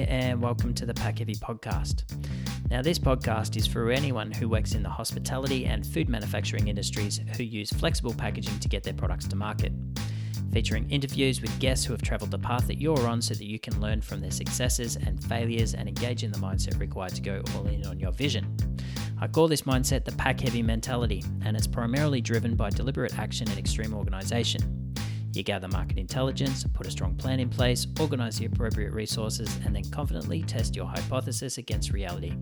here, and welcome to the Pack Heavy podcast. Now, this podcast is for anyone who works in the hospitality and food manufacturing industries who use flexible packaging to get their products to market. Featuring interviews with guests who have traveled the path that you're on so that you can learn from their successes and failures and engage in the mindset required to go all in on your vision. I call this mindset the pack heavy mentality, and it's primarily driven by deliberate action and extreme organization. You gather market intelligence, put a strong plan in place, organize the appropriate resources, and then confidently test your hypothesis against reality.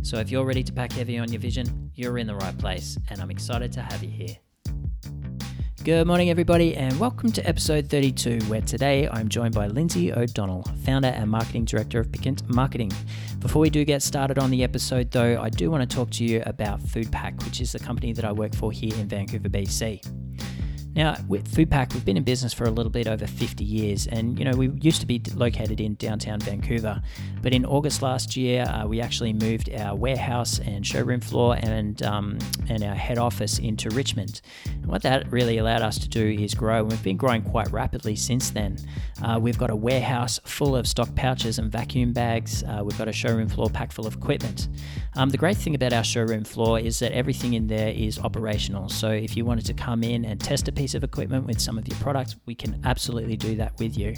So, if you're ready to pack heavy on your vision, you're in the right place, and I'm excited to have you here. Good morning, everybody, and welcome to episode 32, where today I'm joined by Lindsay O'Donnell, founder and marketing director of Piquant Marketing. Before we do get started on the episode, though, I do want to talk to you about Foodpack, which is the company that I work for here in Vancouver, BC. Now, with Foodpack, we've been in business for a little bit over 50 years, and you know we used to be located in downtown Vancouver, but in August last year, uh, we actually moved our warehouse and showroom floor and um, and our head office into Richmond. And what that really allowed us to do is grow, and we've been growing quite rapidly since then. Uh, we've got a warehouse full of stock pouches and vacuum bags. Uh, we've got a showroom floor packed full of equipment. Um, the great thing about our showroom floor is that everything in there is operational. So if you wanted to come in and test a piece piece of equipment with some of your products, we can absolutely do that with you.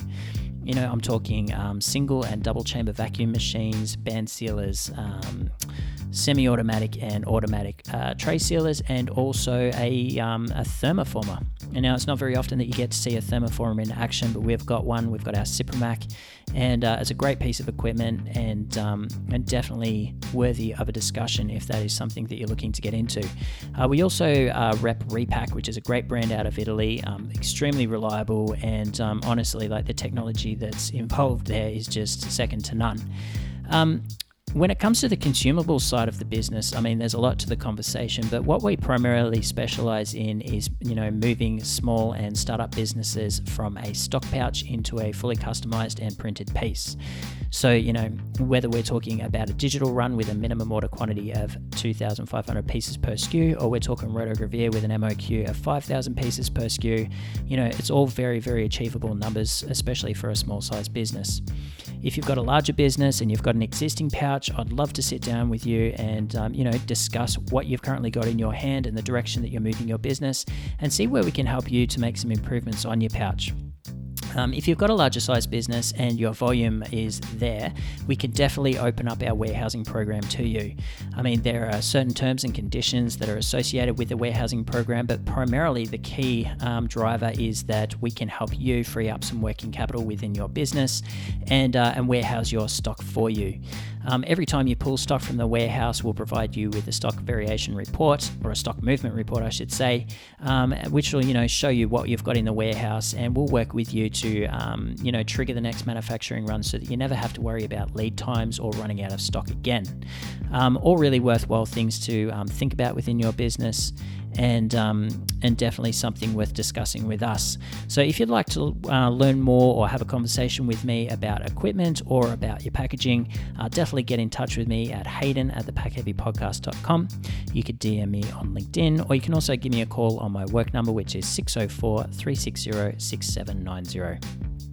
You know, I'm talking um, single and double chamber vacuum machines, band sealers, um, semi automatic and automatic uh, tray sealers, and also a, um, a thermoformer. And now it's not very often that you get to see a thermoformer in action, but we've got one. We've got our Sipromac, and uh, it's a great piece of equipment and, um, and definitely worthy of a discussion if that is something that you're looking to get into. Uh, we also uh, rep Reepack, which is a great brand out of Italy, um, extremely reliable, and um, honestly, like the technology that's involved there is just second to none. Um, when it comes to the consumable side of the business, I mean, there's a lot to the conversation, but what we primarily specialize in is, you know, moving small and startup businesses from a stock pouch into a fully customized and printed piece. So, you know, whether we're talking about a digital run with a minimum order quantity of 2,500 pieces per SKU, or we're talking rotogravure with an MOQ of 5,000 pieces per SKU, you know, it's all very, very achievable numbers, especially for a small size business. If you've got a larger business and you've got an existing pouch, I'd love to sit down with you and um, you know discuss what you've currently got in your hand and the direction that you're moving your business, and see where we can help you to make some improvements on your pouch. Um, if you've got a larger size business and your volume is there, we can definitely open up our warehousing program to you. I mean, there are certain terms and conditions that are associated with the warehousing program, but primarily the key um, driver is that we can help you free up some working capital within your business and, uh, and warehouse your stock for you. Um, every time you pull stock from the warehouse, we'll provide you with a stock variation report or a stock movement report, I should say, um, which will you know show you what you've got in the warehouse, and we'll work with you to um, you know trigger the next manufacturing run so that you never have to worry about lead times or running out of stock again. Um, all really worthwhile things to um, think about within your business and um, and definitely something worth discussing with us. So if you'd like to uh, learn more or have a conversation with me about equipment or about your packaging, uh, definitely get in touch with me at Hayden at the thepackheavypodcast.com. You could DM me on LinkedIn or you can also give me a call on my work number, which is 604 360 6790.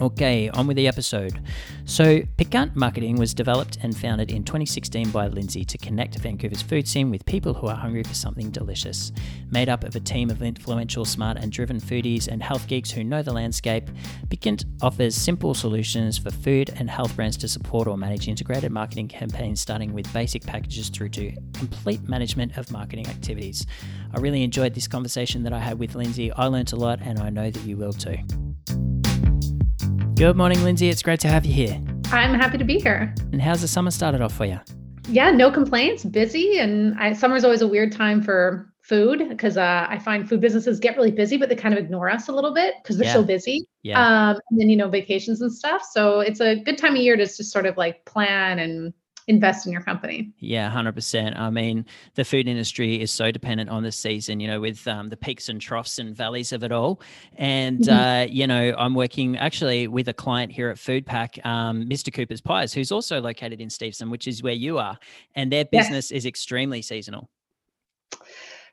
Okay, on with the episode. So, Piquant Marketing was developed and founded in 2016 by Lindsay to connect Vancouver's food scene with people who are hungry for something delicious. Made up of a team of influential, smart, and driven foodies and health geeks who know the landscape, Piquant offers simple solutions for food and health brands to support or manage integrated marketing campaigns, starting with basic packages through to complete management of marketing activities. I really enjoyed this conversation that I had with Lindsay. I learnt a lot, and I know that you will too. Good morning, Lindsay. It's great to have you here. I'm happy to be here. And how's the summer started off for you? Yeah, no complaints. Busy, and I, summer's always a weird time for food because uh, I find food businesses get really busy, but they kind of ignore us a little bit because they're yeah. so busy. Yeah. Um, and then you know vacations and stuff. So it's a good time of year to just sort of like plan and invest in your company. Yeah, 100%. I mean, the food industry is so dependent on the season, you know, with um, the peaks and troughs and valleys of it all. And, mm-hmm. uh, you know, I'm working actually with a client here at Foodpack, um, Mr. Cooper's Pies, who's also located in Steveston, which is where you are. And their business yes. is extremely seasonal.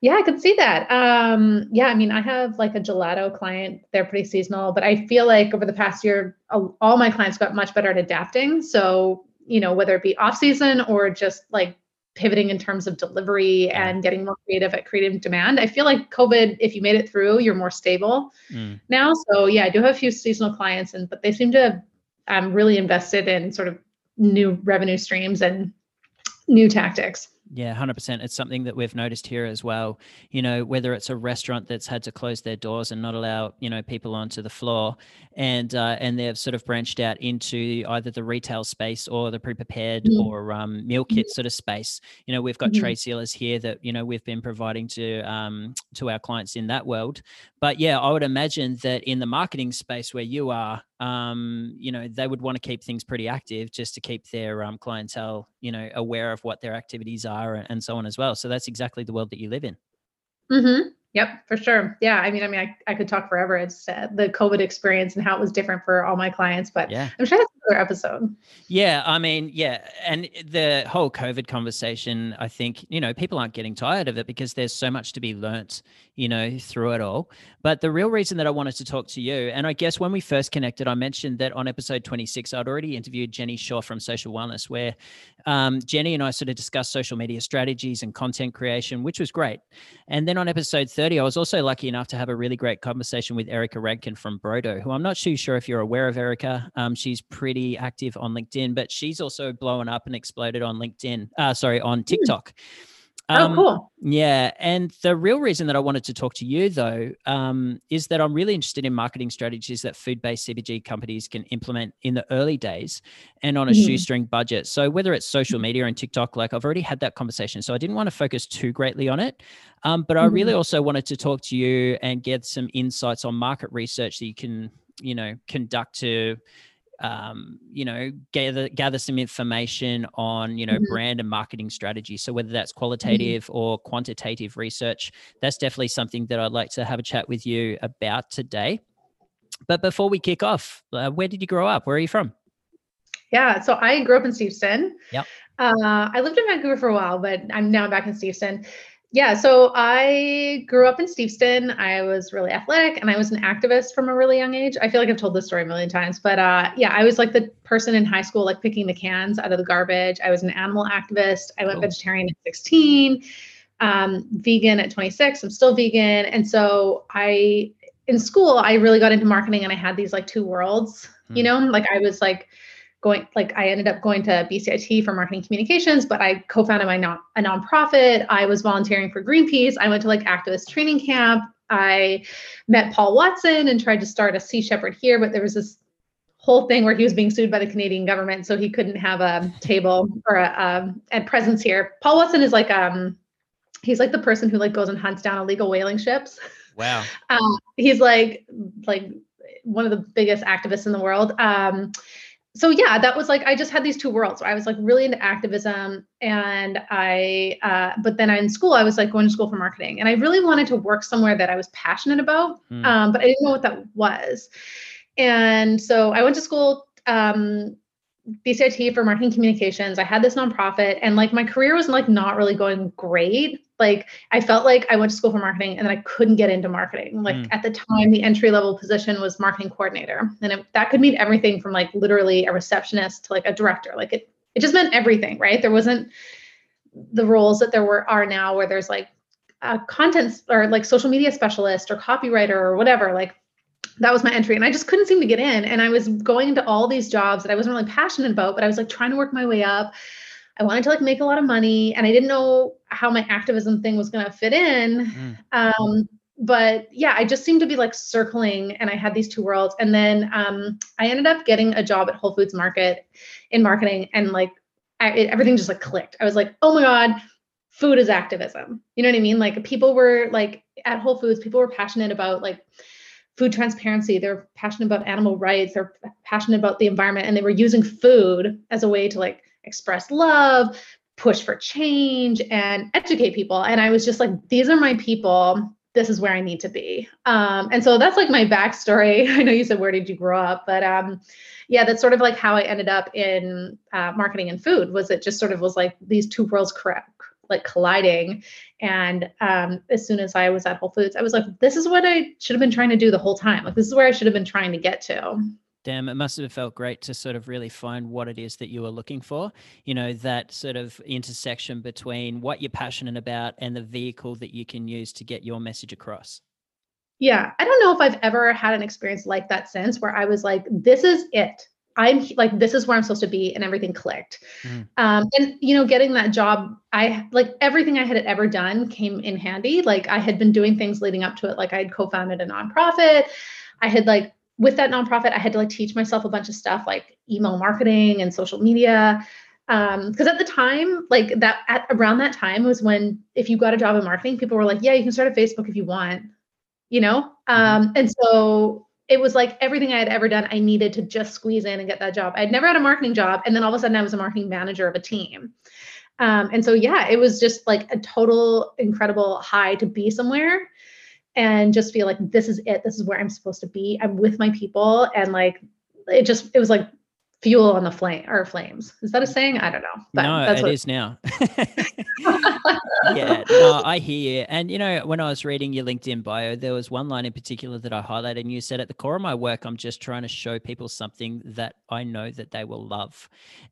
Yeah, I could see that. Um, yeah, I mean, I have like a gelato client. They're pretty seasonal, but I feel like over the past year, all my clients got much better at adapting. So, you know, whether it be off season or just like pivoting in terms of delivery and getting more creative at creative demand. I feel like COVID, if you made it through, you're more stable mm. now. So yeah, I do have a few seasonal clients, and but they seem to have um, really invested in sort of new revenue streams and new tactics. Yeah, 100%. It's something that we've noticed here as well. You know, whether it's a restaurant that's had to close their doors and not allow, you know, people onto the floor and uh, and they've sort of branched out into either the retail space or the pre-prepared mm-hmm. or um, meal kit sort of space. You know, we've got mm-hmm. tray sealers here that, you know, we've been providing to um, to our clients in that world. But yeah, I would imagine that in the marketing space where you are, um, you know, they would want to keep things pretty active just to keep their um, clientele, you know, aware of what their activities are and so on as well. So that's exactly the world that you live in. Mm-hmm. Yep, for sure. Yeah, I mean, I mean, I, I could talk forever. It's uh, the COVID experience and how it was different for all my clients, but yeah. I'm sure that's another episode. Yeah, I mean, yeah, and the whole COVID conversation, I think you know people aren't getting tired of it because there's so much to be learnt, you know, through it all. But the real reason that I wanted to talk to you, and I guess when we first connected, I mentioned that on episode 26, I'd already interviewed Jenny Shaw from Social Wellness, where um, Jenny and I sort of discussed social media strategies and content creation, which was great. And then on episode 30, I was also lucky enough to have a really great conversation with Erica Rankin from Brodo, who I'm not too sure if you're aware of Erica. Um, she's pretty active on LinkedIn, but she's also blown up and exploded on LinkedIn, uh, sorry, on hmm. TikTok. Mm. Oh, um, oh, cool. Yeah. And the real reason that I wanted to talk to you, though, um, is that I'm really interested in marketing strategies that food based CPG companies can implement in the early days and on a mm-hmm. shoestring budget. So, whether it's social media and TikTok, like I've already had that conversation. So, I didn't want to focus too greatly on it. Um, but. I really mm-hmm. also wanted to talk to you and get some insights on market research that you can, you know, conduct to um, you know, gather gather some information on you know mm-hmm. brand and marketing strategy. So whether that's mm-hmm. qualitative mm-hmm. or quantitative research, that's definitely something that I'd like to have a chat with you about today. But before we kick off, uh, where did you grow up? Where are you from? Yeah, so I grew up in Steveston. Yeah, Uh, I lived in Vancouver for a while, but I'm now back in Steveston. Yeah, so I grew up in Steveston. I was really athletic and I was an activist from a really young age. I feel like I've told this story a million times, but uh, yeah, I was like the person in high school, like picking the cans out of the garbage. I was an animal activist. I went oh. vegetarian at 16, um, vegan at 26. I'm still vegan. And so I, in school, I really got into marketing and I had these like two worlds, you hmm. know, like I was like, going like I ended up going to BCIT for marketing communications, but I co-founded my non a nonprofit. I was volunteering for Greenpeace. I went to like activist training camp. I met Paul Watson and tried to start a Sea Shepherd here, but there was this whole thing where he was being sued by the Canadian government, so he couldn't have a table or a, um, a presence here. Paul Watson is like um he's like the person who like goes and hunts down illegal whaling ships. Wow. Um, he's like like one of the biggest activists in the world. Um, so yeah that was like i just had these two worlds i was like really into activism and i uh, but then in school i was like going to school for marketing and i really wanted to work somewhere that i was passionate about mm. um, but i didn't know what that was and so i went to school um, BCIT for marketing communications. I had this nonprofit and like my career was like not really going great. Like I felt like I went to school for marketing and then I couldn't get into marketing. Like mm. at the time, the entry level position was marketing coordinator. And it, that could mean everything from like literally a receptionist to like a director. Like it, it just meant everything, right? There wasn't the roles that there were are now where there's like a content or like social media specialist or copywriter or whatever. Like that was my entry and i just couldn't seem to get in and i was going into all these jobs that i wasn't really passionate about but i was like trying to work my way up i wanted to like make a lot of money and i didn't know how my activism thing was going to fit in. Mm. um, but yeah i just seemed to be like circling and i had these two worlds. And then um, i ended up getting a job at whole foods market in marketing and like I, it, everything just like clicked. I was like oh my god food is activism. You know what i mean? Like people were like at whole foods people were passionate about like food transparency. They're passionate about animal rights. They're passionate about the environment and they were using food as a way to like express love push for change and educate people and i was just like these are my people this is where i need to be um, and so that's like my backstory i know you said where did you grow up but um, yeah that's sort of like how i ended up in uh, marketing and food was it just sort of was like these two worlds correct like colliding. And um, as soon as I was at Whole Foods, I was like, this is what I should have been trying to do the whole time. Like, this is where I should have been trying to get to. Damn, it must have felt great to sort of really find what it is that you were looking for. You know, that sort of intersection between what you're passionate about and the vehicle that you can use to get your message across. Yeah, I don't know if I've ever had an experience like that since where I was like, this is it. I'm like, this is where I'm supposed to be, and everything clicked. Mm. Um, and you know, getting that job, I like everything I had ever done came in handy. Like I had been doing things leading up to it. Like I had co-founded a nonprofit. I had like with that nonprofit, I had to like teach myself a bunch of stuff like email marketing and social media. Um, because at the time, like that at around that time was when if you got a job in marketing, people were like, Yeah, you can start a Facebook if you want, you know? Mm-hmm. Um, and so it was like everything I had ever done, I needed to just squeeze in and get that job. I'd never had a marketing job, and then all of a sudden I was a marketing manager of a team. Um, and so yeah, it was just like a total incredible high to be somewhere and just feel like this is it. This is where I'm supposed to be. I'm with my people. And like it just it was like fuel on the flame or flames. Is that a saying? I don't know. But no, that's it is now. yeah, no, I hear you. And you know, when I was reading your LinkedIn bio, there was one line in particular that I highlighted, and you said, "At the core of my work, I'm just trying to show people something that I know that they will love."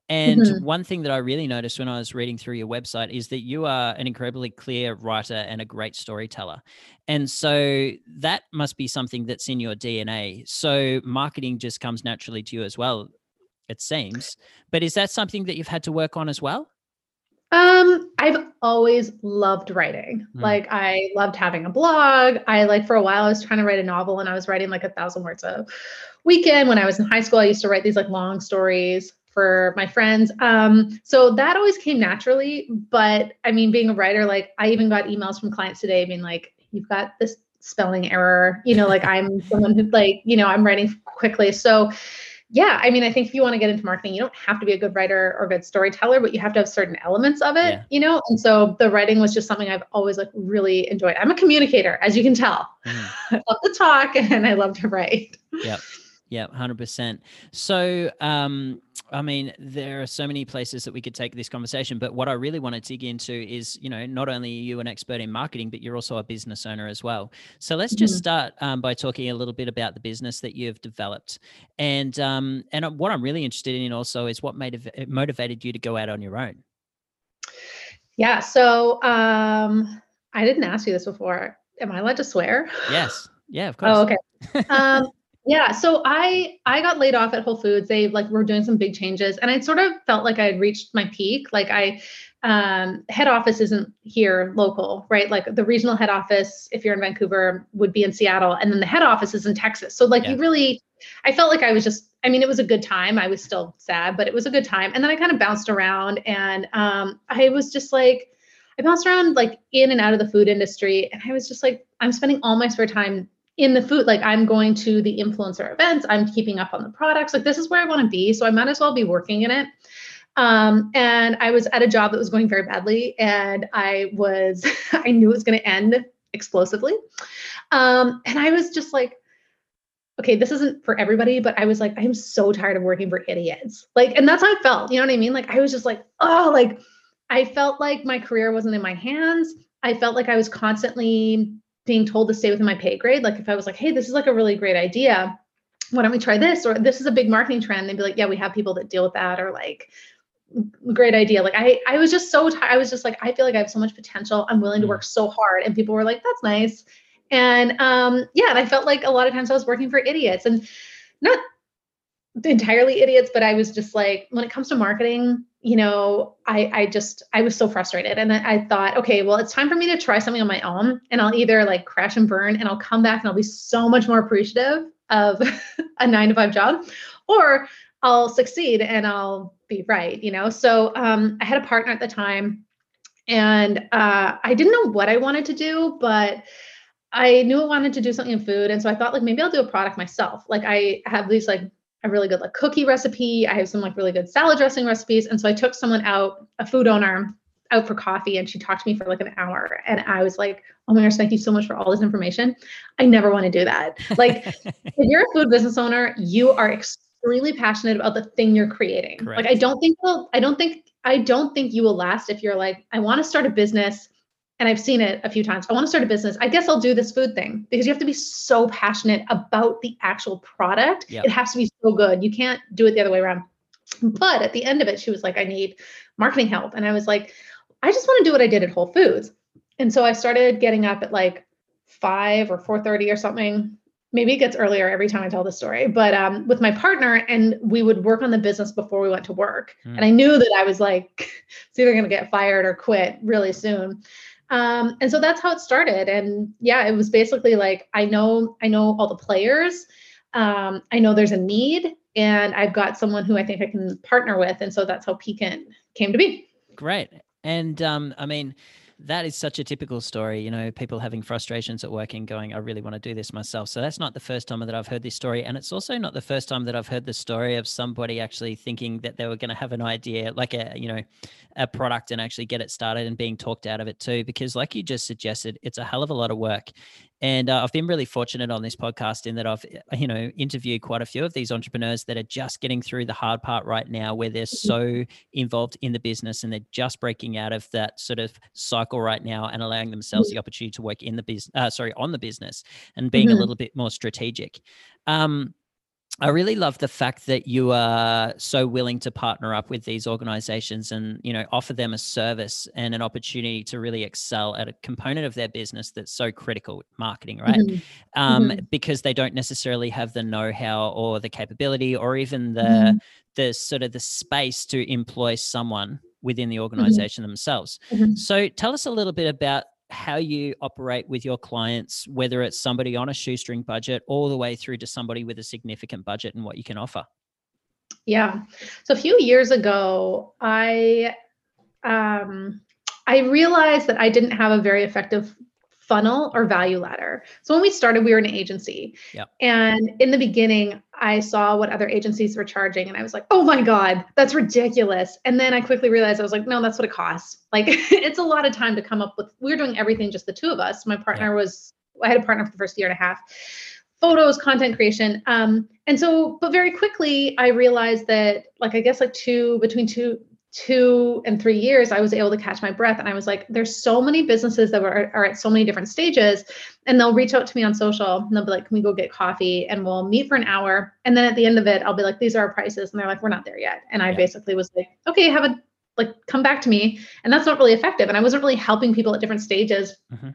And mm-hmm. one thing that I really noticed when I was reading through your website is that you are an incredibly clear writer and a great storyteller. And so that must be something that's in your DNA. So marketing just comes naturally to you as well it seems. But is that something that you've had to work on as well? Um, I've always loved writing. Mm. Like I loved having a blog. I like for a while I was trying to write a novel and I was writing like a thousand words a weekend. When I was in high school, I used to write these like long stories for my friends. Um, so that always came naturally. But I mean, being a writer, like I even got emails from clients today being like, you've got this spelling error, you know, like I'm someone who like, you know, I'm writing quickly. So yeah, I mean, I think if you want to get into marketing, you don't have to be a good writer or a good storyteller, but you have to have certain elements of it, yeah. you know? And so the writing was just something I've always like really enjoyed. I'm a communicator, as you can tell. Mm. I love to talk and I love to write. Yep. Yeah, hundred percent. So, um, I mean, there are so many places that we could take this conversation, but what I really want to dig into is, you know, not only are you an expert in marketing, but you're also a business owner as well. So let's just mm-hmm. start um, by talking a little bit about the business that you've developed, and um, and what I'm really interested in also is what made it motivated you to go out on your own. Yeah. So um, I didn't ask you this before. Am I allowed to swear? Yes. Yeah. Of course. Oh, okay. Yeah, so I I got laid off at Whole Foods. They like were doing some big changes, and I sort of felt like I had reached my peak. Like I um, head office isn't here local, right? Like the regional head office, if you're in Vancouver, would be in Seattle, and then the head office is in Texas. So like yeah. you really, I felt like I was just. I mean, it was a good time. I was still sad, but it was a good time. And then I kind of bounced around, and um, I was just like, I bounced around like in and out of the food industry, and I was just like, I'm spending all my spare time in the food like i'm going to the influencer events i'm keeping up on the products like this is where i want to be so i might as well be working in it. Um, and i was at a job that was going very badly and i was i knew it was going to end explosively. Um, and i was just like okay this isn't for everybody but i was like i'm so tired of working for idiots. Like and that's how i felt you know what i mean? Like i was just like oh like i felt like my career wasn't in my hands. I felt like i was constantly being told to stay within my pay grade. Like if I was like, hey, this is like a really great idea. Why don't we try this? Or this is a big marketing trend. They'd be like, yeah, we have people that deal with that. Or like, great idea. Like I, I was just so tired. I was just like, I feel like I have so much potential. I'm willing to mm. work so hard. And people were like, that's nice. And um, yeah, and I felt like a lot of times I was working for idiots and not entirely idiots, but I was just like, when it comes to marketing, you know, I I just I was so frustrated, and I, thought, okay, well, it's time for me to try something on my own, and I'll either like crash and burn, and I'll come back and I'll be so much more appreciative of a nine to five job, or I'll succeed and I'll be right, you know. So um, I had a partner at the time, and uh, I didn't know what I wanted to do, but I knew I wanted to do something in food, and so I thought like maybe I'll do a product myself. Like I have these like a really good like cookie recipe. I have some like really good salad dressing recipes. And so I took someone out, a food owner, out for coffee and she talked to me for like an hour. And I was like, oh my gosh, thank you so much for all this information. I never want to do that. Like if you're a food business owner, you are extremely passionate about the thing you're creating. Correct. Like I don't think well, I don't think I don't think you will last if you're like, I want to start a business and I've seen it a few times. I want to start a business. I guess I'll do this food thing because you have to be so passionate about the actual product. Yep. It has to be so good. You can't do it the other way around. But at the end of it, she was like, I need marketing help. And I was like, I just want to do what I did at Whole Foods. And so I started getting up at like five or 4:30 or something. Maybe it gets earlier every time I tell the story, but um, with my partner, and we would work on the business before we went to work. Mm. And I knew that I was like, it's either going to get fired or quit really soon. Um, and so that's how it started. And yeah, it was basically like I know I know all the players. Um, I know there's a need, and I've got someone who I think I can partner with. And so that's how Piquant came to be. Great. And um, I mean, that is such a typical story, you know, people having frustrations at work and going, I really want to do this myself. So that's not the first time that I've heard this story. And it's also not the first time that I've heard the story of somebody actually thinking that they were going to have an idea, like a, you know, a product and actually get it started and being talked out of it too. Because like you just suggested, it's a hell of a lot of work. And uh, I've been really fortunate on this podcast in that I've, uh, you know, interviewed quite a few of these entrepreneurs that are just getting through the hard part right now, where they're mm-hmm. so involved in the business and they're just breaking out of that sort of cycle right now and allowing themselves the mm-hmm. opportunity to work in the business, uh, sorry, on the business and being mm-hmm. a little bit more strategic. Um, I really love the fact that you are so willing to partner up with these organizations and you know offer them a service and an opportunity to really excel at a component of their business that's so critical, marketing, right? Mm-hmm. Um, mm-hmm. Because they don't necessarily have the know-how or the capability or even the mm-hmm. the sort of the space to employ someone within the mm-hmm. organization themselves. Mm-hmm. So tell us a little bit about how you operate with your clients, whether it's somebody on a shoestring budget all the way through to somebody with a significant budget and what you can offer. Yeah. So a few years ago, I um, I realized that I didn't have a very effective funnel or value ladder. So when we started, we were an agency. Yep. And in the beginning, I saw what other agencies were charging and I was like, oh my God, that's ridiculous. And then I quickly realized I was like, no, that's what it costs. Like it's a lot of time to come up with. We were doing everything just the two of us. My partner yep. was, I had a partner for the first year and a half. Photos, content creation. Um, and so, but very quickly I realized that like I guess like two between two two and three years, I was able to catch my breath. And I was like, there's so many businesses that are, are at so many different stages. And they'll reach out to me on social and they'll be like, can we go get coffee? And we'll meet for an hour. And then at the end of it, I'll be like, these are our prices. And they're like, we're not there yet. And I yeah. basically was like, okay, have a, like, come back to me. And that's not really effective. And I wasn't really helping people at different stages. Mm-hmm.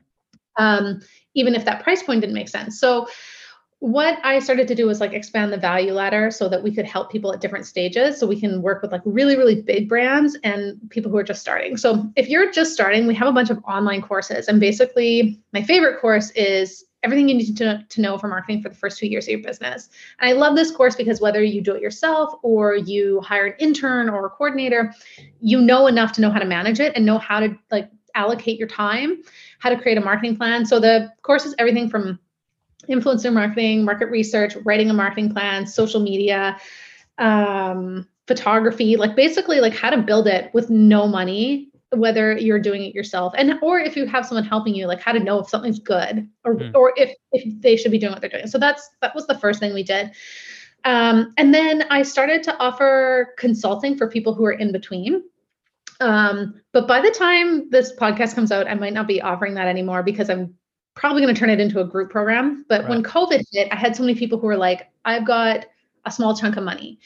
Um, even if that price point didn't make sense. So what I started to do was like expand the value ladder so that we could help people at different stages. So we can work with like really, really big brands and people who are just starting. So if you're just starting, we have a bunch of online courses. And basically, my favorite course is everything you need to, to know for marketing for the first two years of your business. And I love this course because whether you do it yourself or you hire an intern or a coordinator, you know enough to know how to manage it and know how to like allocate your time, how to create a marketing plan. So the course is everything from influencer marketing, market research, writing a marketing plan, social media, um, photography, like basically like how to build it with no money, whether you're doing it yourself and or if you have someone helping you, like how to know if something's good or mm. or if if they should be doing what they're doing. So that's that was the first thing we did. Um, and then I started to offer consulting for people who are in between. Um, but by the time this podcast comes out, I might not be offering that anymore because I'm probably going to turn it into a group program. But right. when COVID hit, I had so many people who were like, I've got a small chunk of money.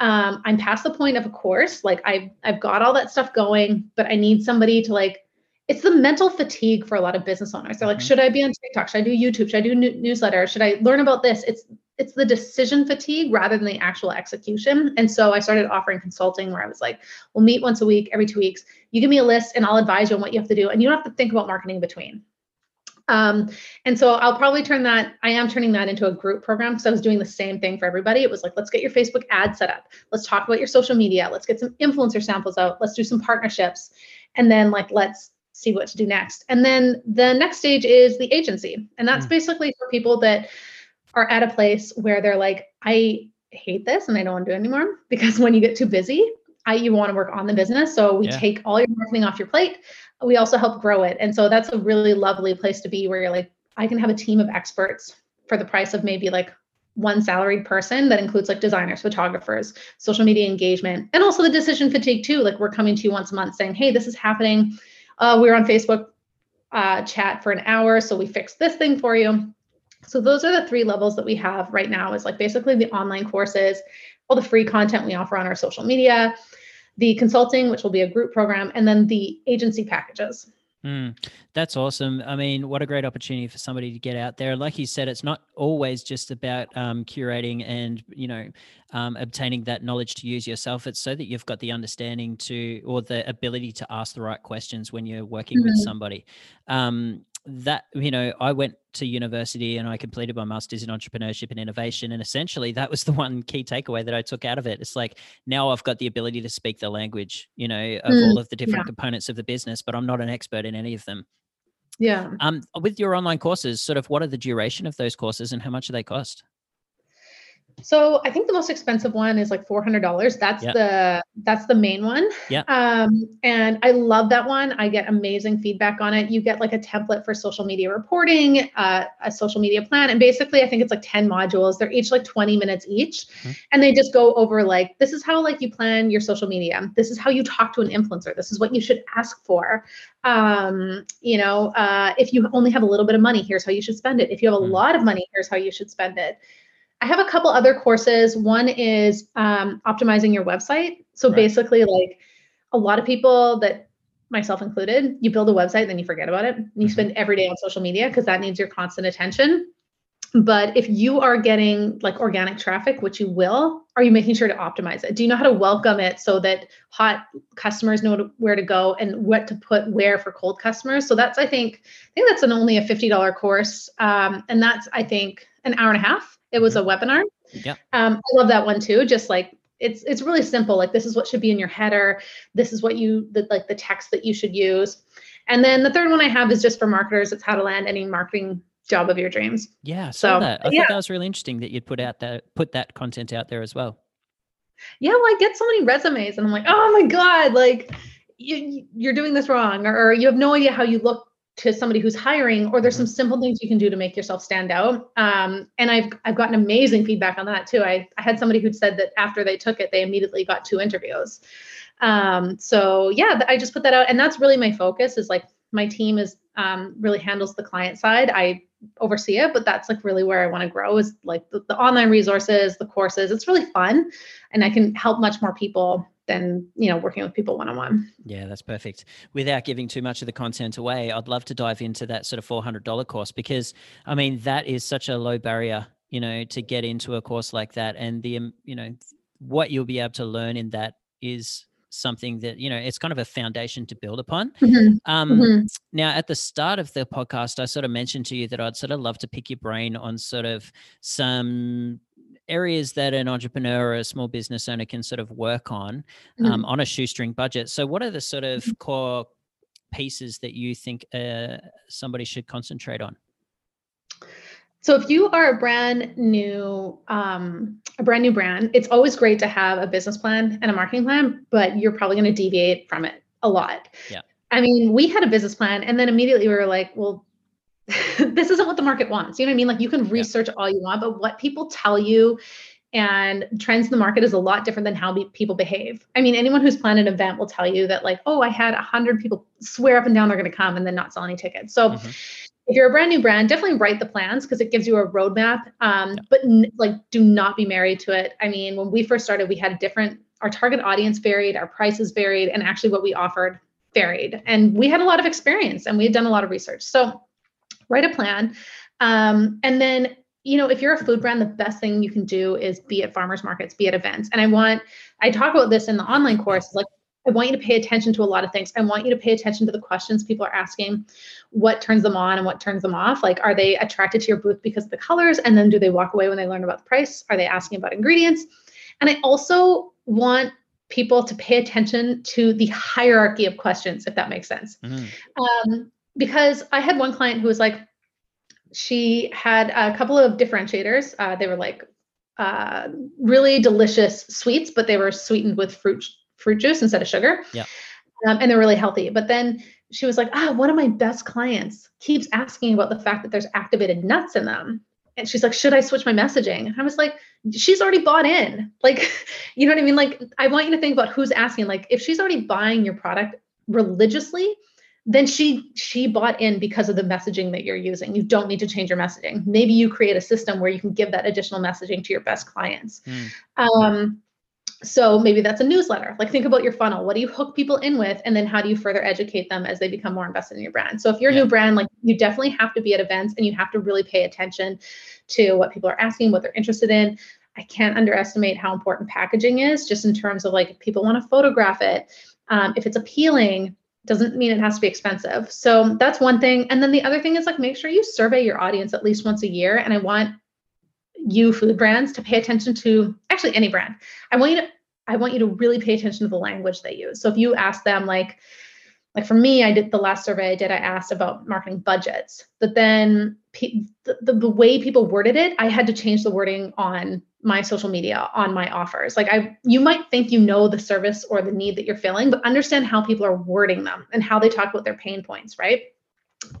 Um, I'm past the point of a course. Like I've I've got all that stuff going, but I need somebody to like. It's the mental fatigue for a lot of business owners. They're like, mm-hmm. should I be on TikTok? Should I do YouTube? Should I do newsletter? Should I learn about this? It's it's the decision fatigue rather than the actual execution. And so I started offering consulting where I was like, we'll meet once a week, every two weeks. You give me a list and I'll advise you on what you have to do. And you don't have to think about marketing between. Um, and so I'll probably turn that, I am turning that into a group program because I was doing the same thing for everybody. It was like, let's get your Facebook ad set up. Let's talk about your social media. Let's get some influencer samples out. Let's do some partnerships. And then like, let's see what to do next. And then the next stage is the agency. And that's mm. basically for people that are at a place where they're like, I hate this and I don't want to do it anymore because when you get too busy, I, you want to work on the business. So we yeah. take all your marketing off your plate we also help grow it. And so that's a really lovely place to be where you're like, I can have a team of experts for the price of maybe like one salaried person that includes like designers, photographers, social media engagement, and also the decision fatigue too. Like we're coming to you once a month saying, hey, this is happening. Uh, we're on Facebook uh, chat for an hour, so we fixed this thing for you. So those are the three levels that we have right now is like basically the online courses, all the free content we offer on our social media, the consulting, which will be a group program, and then the agency packages. Mm, that's awesome. I mean, what a great opportunity for somebody to get out there. Like you said, it's not always just about um, curating and you know um, obtaining that knowledge to use yourself. It's so that you've got the understanding to or the ability to ask the right questions when you're working mm-hmm. with somebody. Um, that you know i went to university and i completed my master's in entrepreneurship and innovation and essentially that was the one key takeaway that i took out of it. It's like now i've got the ability to speak the language you know of mm, all of the different yeah. components of the business but i'm not an expert in any of them. Yeah. Um with your online courses sort of what are the duration of those courses and how much do they cost so I think the most expensive one is like four hundred dollars. That's yep. the that's the main one. Yeah. Um, and I love that one. I get amazing feedback on it. You get like a template for social media reporting, uh, a social media plan, and basically I think it's like ten modules. They're each like twenty minutes each, mm-hmm. and they just go over like this is how like you plan your social media. This is how you talk to an influencer. This is what you should ask for. Um, you know, uh, if you only have a little bit of money, here's how you should spend it. If you have a mm-hmm. lot of money, here's how you should spend it I have a couple other courses. One is um, optimizing your website. So right. basically, like a lot of people that myself included, you build a website, then you forget about it. And you mm-hmm. spend every day on social media because that needs your constant attention. But if you are getting like organic traffic, which you will, are you making sure to optimize it? Do you know how to welcome it so that hot customers know where to go and what to put where for cold customers? So that's I think I think that's an only a fifty dollar course, um, and that's I think an hour and a half it was a mm-hmm. webinar. Yeah. Um, I love that one too. Just like it's it's really simple. Like this is what should be in your header. This is what you the like the text that you should use. And then the third one I have is just for marketers. It's how to land any marketing job of your dreams. Yeah, so that. I yeah. thought that was really interesting that you'd put out that put that content out there as well. Yeah, well, I get so many resumes, and I'm like, oh my god, like you, you're doing this wrong, or, or you have no idea how you look to somebody who's hiring or there's some mm-hmm. simple things you can do to make yourself stand out. Um, and I've, I've gotten amazing feedback on that too. I, I had somebody who said that after they took it they immediately got two interviews. Um, so yeah i just put that out and that's really my focus is like my team is um, really handles the client side. I oversee it but that's like really where i want to grow is like the, the online resources the courses. It's really fun and i can help much more people than you know working with people one on one. Yeah, that's perfect. Without giving too much of the content away, I'd love to dive into that sort of four hundred dollar course because I mean that is such a low barrier, you know, to get into a course like that, and the um, you know what you'll be able to learn in that is something that you know it's kind of a foundation to build upon mm-hmm. Um, mm-hmm. now at the start of the podcast i sort of mentioned to you that i'd sort of love to pick your brain on sort of some areas that an entrepreneur or a small business owner can sort of work on um, mm-hmm. um, on a shoestring budget. So, what are the sort of mm-hmm. core pieces that you think uh, somebody should concentrate on? So if you are a brand new, um, a brand new brand, it's always great to have a business plan and a marketing plan, but you're probably going to deviate from it a lot. Yeah. I mean, we had a business plan, and then immediately we were like, well, this isn't what the market wants. You know what I mean? Like you can research yeah. all you want, but what people tell you and trends in the market is a lot different than how be- people behave. I mean, anyone who's planned an event will tell you that, like, oh, I had a hundred people swear up and down they're going to come and then not sell any tickets. So, mm-hmm. if you're a brand new brand, definitely write the plans because it gives you a roadmap. Um, yeah. But n- like, do not be married to it. I mean, when we first started, we had a different. Our target audience varied, our prices varied, and actually what we offered varied. And we had a lot of experience and we had done a lot of research. So write a plan. Um, and then, you know, if you're a food brand, the best thing you can do is be at farmers markets, be at events. And I want, I talk about this in the online course, like I want you to pay attention to a lot of things. I want you to pay attention to the questions people are asking, what turns them on and what turns them off. Like, are they attracted to your booth because of the colors? And then do they walk away when they learn about the price? Are they asking about ingredients? And I also want people to pay attention to the hierarchy of questions, if that makes sense. Mm-hmm. Um, because I had one client who was like, she had a couple of differentiators. Uh, they were like uh, really delicious sweets, but they were sweetened with fruit fruit juice instead of sugar. Yeah. Um, and they're really healthy. But then she was like, ah, one of my best clients keeps asking about the fact that there's activated nuts in them. and she's like, should I switch my messaging? And I was like, she's already bought in. Like, you know what I mean? Like, I want you to think about who's asking. Like, if she's already buying your product religiously, then she she bought in because of the messaging that you're using. You don't need to change your messaging. Maybe you create a system where you can give that additional messaging to your best clients. Mm. Um, so maybe that's a newsletter. Like think about your funnel. What do you hook people in with? And then how do you further educate them as they become more invested in your brand? So if you're a new brand, like you definitely have to be at events and you have to really pay attention to what people are asking, what they're interested in. I can't underestimate how important packaging is just in terms of like if people want to photograph it, um, if it's appealing, doesn't mean it has to be expensive. So that's one thing. And then the other thing is like make sure you survey your audience at least once a year. And I want you food brands to pay attention to actually any brand. I want you to I want you to really pay attention to the language they use. So if you ask them like like for me, I did the last survey I did, I asked about marketing budgets, but then pe- the, the, the way people worded it, I had to change the wording on my social media, on my offers. Like I, you might think you know the service or the need that you're filling, but understand how people are wording them and how they talk about their pain points, right?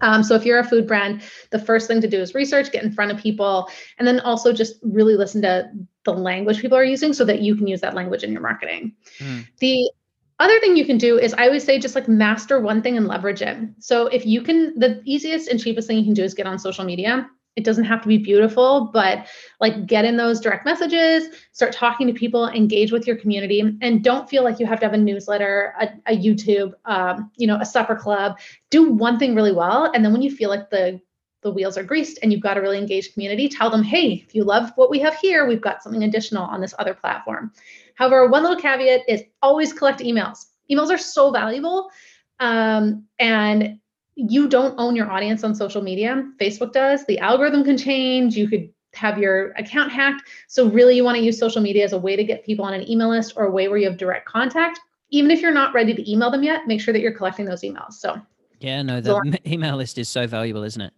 Um, so if you're a food brand, the first thing to do is research, get in front of people, and then also just really listen to the language people are using so that you can use that language in your marketing. Mm. The other thing you can do is I always say just like master one thing and leverage it. So if you can, the easiest and cheapest thing you can do is get on social media it doesn't have to be beautiful, but like get in those direct messages, start talking to people, engage with your community, and don't feel like you have to have a newsletter, a, a YouTube, um, you know, a supper club. Do one thing really well, and then when you feel like the the wheels are greased and you've got a really engaged community, tell them, hey, if you love what we have here, we've got something additional on this other platform. However, one little caveat is always collect emails. Emails are so valuable. Um, and you don't own your audience on social media. Facebook does. The algorithm can change. You could have your account hacked. So, really, you want to use social media as a way to get people on an email list or a way where you have direct contact. Even if you're not ready to email them yet, make sure that you're collecting those emails. So, yeah, no, the email list is so valuable, isn't it?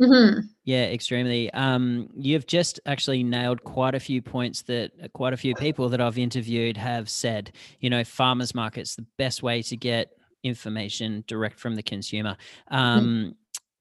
Mm-hmm. Yeah, extremely. Um, you've just actually nailed quite a few points that uh, quite a few people that I've interviewed have said. You know, farmers markets, the best way to get information direct from the consumer. Mm. Um,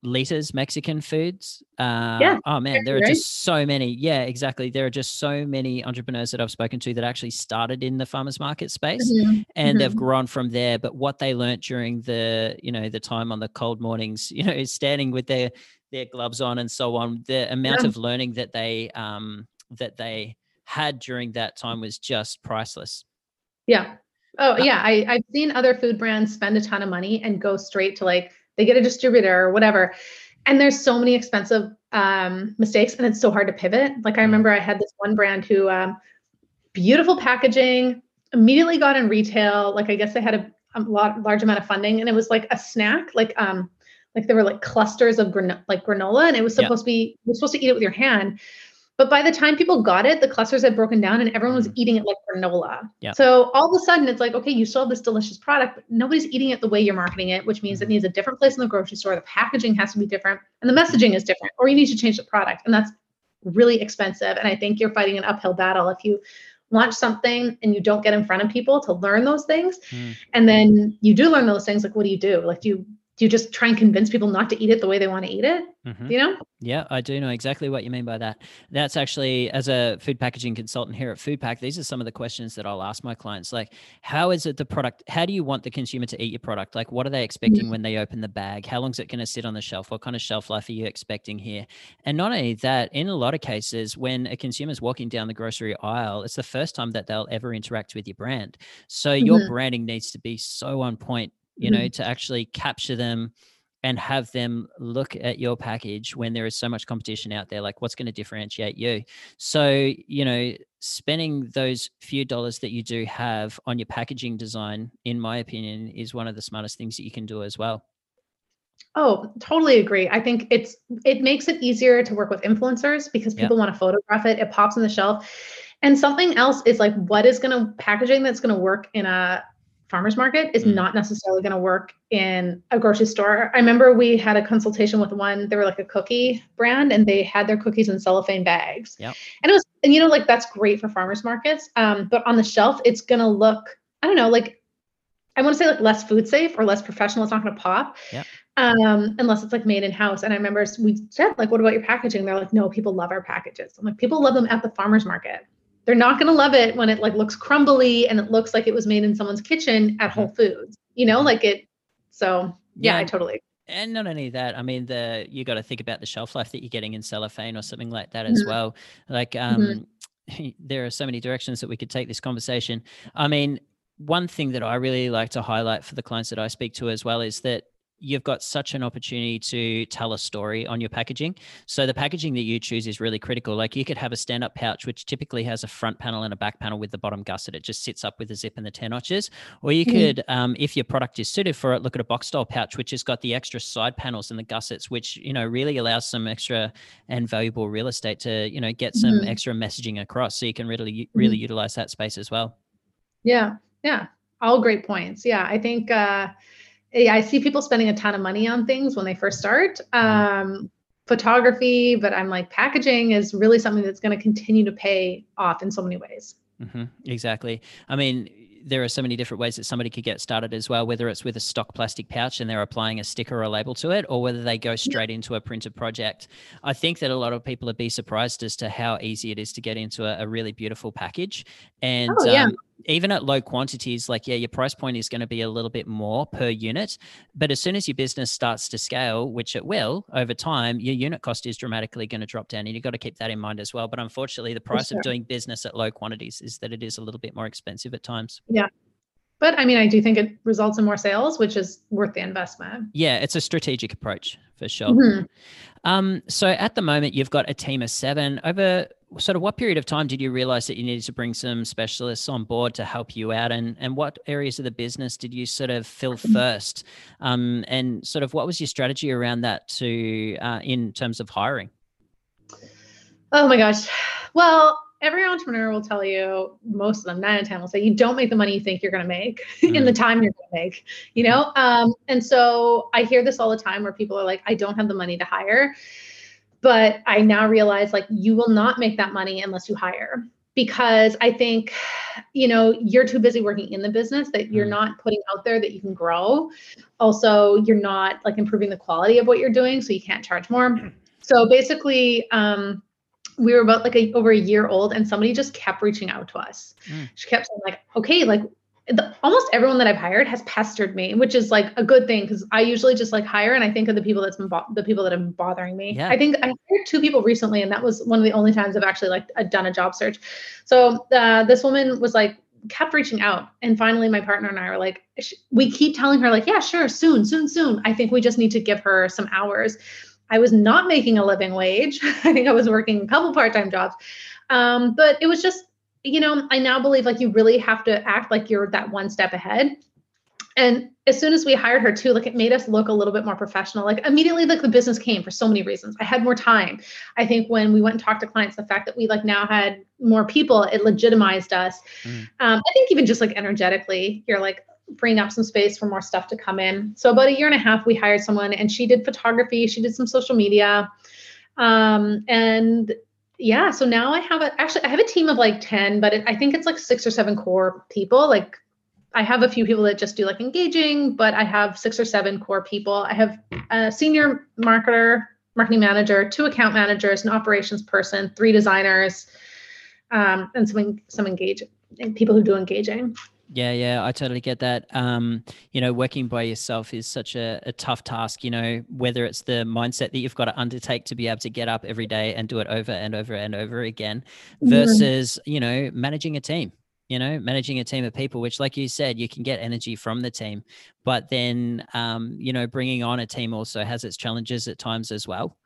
Lita's Mexican foods. Uh, yeah. Oh man, there are just so many. Yeah, exactly. There are just so many entrepreneurs that I've spoken to that actually started in the farmers market space, mm-hmm. and mm-hmm. they've grown from there. But what they learned during the, you know, the time on the cold mornings, you know, is standing with their their gloves on and so on. The amount yeah. of learning that they um that they had during that time was just priceless. Yeah, Oh uh, yeah, I, I've seen other food brands spend a ton of money and go straight to like they get a distributor or whatever. And there's so many expensive um, mistakes, and it's so hard to pivot. Like I mm. remember I had this one brand who um, beautiful packaging, immediately got in retail. Like I guess they had a, a lot large amount of funding, and it was like a snack, like um, like there were like clusters of gran- like granola, and it was supposed yeah. to be you're supposed to eat it with your hand. But by the time people got it, the clusters had broken down and everyone was mm. eating it like granola. Yeah. So all of a sudden it's like, okay, you sold this delicious product, but nobody's eating it the way you're marketing it, which means it mm-hmm. needs a different place in the grocery store. The packaging has to be different and the messaging is different, or you need to change the product. And that's really expensive. And I think you're fighting an uphill battle if you launch something and you don't get in front of people to learn those things. Mm. And then you do learn those things. Like, what do you do? Like, do you do you just try and convince people not to eat it the way they want to eat it? Mm-hmm. You know? Yeah, I do know exactly what you mean by that. That's actually, as a food packaging consultant here at Foodpack, these are some of the questions that I'll ask my clients. Like, how is it the product? How do you want the consumer to eat your product? Like, what are they expecting mm-hmm. when they open the bag? How long is it going to sit on the shelf? What kind of shelf life are you expecting here? And not only that, in a lot of cases, when a consumer is walking down the grocery aisle, it's the first time that they'll ever interact with your brand. So mm-hmm. your branding needs to be so on point you mm-hmm. know, to actually capture them and have them look at your package when there is so much competition out there like what's going to differentiate you so you know spending those few dollars that you do have on your packaging design in my opinion is one of the smartest things that you can do as well oh totally agree i think it's it makes it easier to work with influencers because people yep. want to photograph it it pops on the shelf and something else is like what is going to packaging that's going to work in a farmers market is mm. not necessarily going to work in a grocery store. I remember we had a consultation with one, they were like a cookie brand and they had their cookies in cellophane bags. Yep. And it was, and you know, like that's great for farmers markets. Um, but on the shelf, it's going to look, I don't know, like I want to say like less food safe or less professional. It's not going to pop. Yep. um, unless it's like made in house. And I remember we said, like, what about your packaging? They're like, no, people love our packages. I'm like, people love them at the farmer's market. They're not going to love it when it like looks crumbly and it looks like it was made in someone's kitchen at Whole Foods, you know, like it. So yeah, yeah. I totally and not only that, I mean, the you got to think about the shelf life that you're getting in cellophane or something like that as mm-hmm. well. Like, um, mm-hmm. there are so many directions that we could take this conversation. I mean, one thing that I really like to highlight for the clients that I speak to as well is that you've got such an opportunity to tell a story on your packaging. So the packaging that you choose is really critical. Like you could have a stand-up pouch, which typically has a front panel and a back panel with the bottom gusset. It just sits up with the zip and the tear notches. Or you mm-hmm. could, um, if your product is suited for it, look at a box style pouch, which has got the extra side panels and the gussets, which, you know, really allows some extra and valuable real estate to, you know, get some mm-hmm. extra messaging across. So you can really, really mm-hmm. utilize that space as well. Yeah. Yeah. All great points. Yeah. I think, uh, yeah, I see people spending a ton of money on things when they first start. Mm-hmm. Um, photography, but I'm like packaging is really something that's going to continue to pay off in so many ways. Mm-hmm, exactly. I mean, there are so many different ways that somebody could get started as well, whether it's with a stock plastic pouch and they're applying a sticker or a label to it, or whether they go straight into a printed project. I think that a lot of people would be surprised as to how easy it is to get into a, a really beautiful package. And oh, yeah. um, even at low quantities, like, yeah, your price point is going to be a little bit more per unit. But as soon as your business starts to scale, which it will over time, your unit cost is dramatically going to drop down. And you've got to keep that in mind as well. But unfortunately, the price sure. of doing business at low quantities is that it is a little bit more expensive at times. Yeah. But I mean, I do think it results in more sales, which is worth the investment. Yeah, it's a strategic approach for sure. Mm-hmm. Um, so at the moment, you've got a team of seven. Over sort of what period of time did you realize that you needed to bring some specialists on board to help you out and and what areas of the business did you sort of fill mm-hmm. first um, and sort of what was your strategy around that to uh, in terms of hiring oh my gosh well every entrepreneur will tell you most of them nine out of ten will say you don't make the money you think you're going to make mm. in the mm-hmm. time you're going to make you know um, and so i hear this all the time where people are like i don't have the money to hire but I now realize like you will not make that money unless you hire because I think, you know, you're too busy working in the business that you're mm. not putting out there that you can grow. Also, you're not like improving the quality of what you're doing, so you can't charge more. So basically, um, we were about like a, over a year old, and somebody just kept reaching out to us. Mm. She kept saying like, "Okay, like the, almost everyone that I've hired has pestered me, which is like a good thing because I usually just like hire and I think of the people that's been bo- the people that have been bothering me. Yeah. I think I hired two people recently, and that was one of the only times I've actually like done a job search. So uh, this woman was like kept reaching out, and finally my partner and I were like, we keep telling her like, yeah, sure, soon, soon, soon. I think we just need to give her some hours. I was not making a living wage. I think I was working a couple part-time jobs. Um, but it was just you know, I now believe like you really have to act like you're that one step ahead. And as soon as we hired her too, like it made us look a little bit more professional. Like immediately, like the business came for so many reasons. I had more time. I think when we went and talked to clients, the fact that we like now had more people, it legitimized us. Mm. Um, I think even just like energetically, you're like freeing up some space for more stuff to come in. So about a year and a half, we hired someone, and she did photography. She did some social media, um, and yeah so now i have a actually i have a team of like 10 but it, i think it's like six or seven core people like i have a few people that just do like engaging but i have six or seven core people i have a senior marketer marketing manager two account managers an operations person three designers um, and some some engage people who do engaging yeah, yeah, I totally get that. Um, you know, working by yourself is such a, a, tough task, you know, whether it's the mindset that you've got to undertake to be able to get up every day and do it over and over and over again versus, you know, managing a team you know managing a team of people which like you said you can get energy from the team but then um, you know bringing on a team also has its challenges at times as well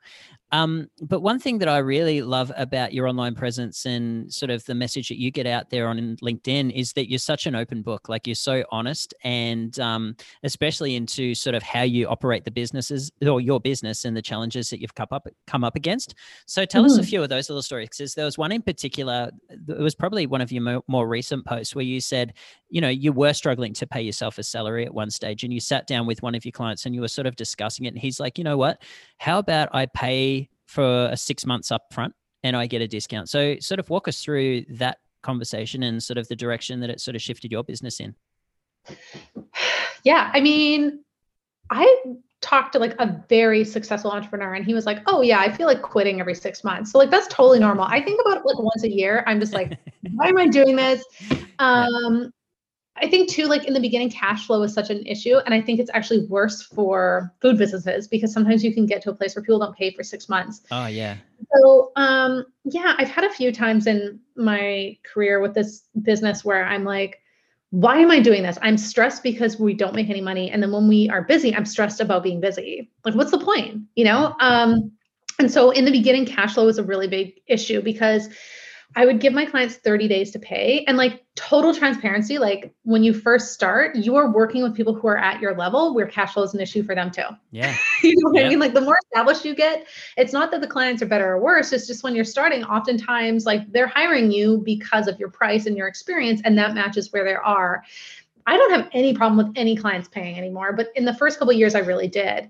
um, but one thing that I really love about your online presence and sort of the message that you get out there on LinkedIn is that you're such an open book. Like you're so honest, and um, especially into sort of how you operate the businesses or your business and the challenges that you've come up come up against. So tell mm-hmm. us a mm-hmm. few of those little stories. Because there was one in particular. It was probably one of your mo- more recent posts where you said, you know, you were struggling to pay yourself a salary at one stage, and you sat down with one of your clients and you were sort of discussing it. And he's like, you know what? How about I pay for a six months up front and I get a discount. So sort of walk us through that conversation and sort of the direction that it sort of shifted your business in. Yeah, I mean, I talked to like a very successful entrepreneur and he was like, "Oh yeah, I feel like quitting every 6 months." So like that's totally normal. I think about it like once a year. I'm just like, "Why am I doing this?" Um I think too, like in the beginning, cash flow is such an issue. And I think it's actually worse for food businesses because sometimes you can get to a place where people don't pay for six months. Oh, yeah. So, um, yeah, I've had a few times in my career with this business where I'm like, why am I doing this? I'm stressed because we don't make any money. And then when we are busy, I'm stressed about being busy. Like, what's the point? You know? Um, and so in the beginning, cash flow was a really big issue because I would give my clients 30 days to pay. And like total transparency, like when you first start, you are working with people who are at your level where cash flow is an issue for them too. Yeah. you know what yeah. I mean? Like the more established you get, it's not that the clients are better or worse. It's just when you're starting, oftentimes like they're hiring you because of your price and your experience, and that matches where they are. I don't have any problem with any clients paying anymore, but in the first couple years, I really did.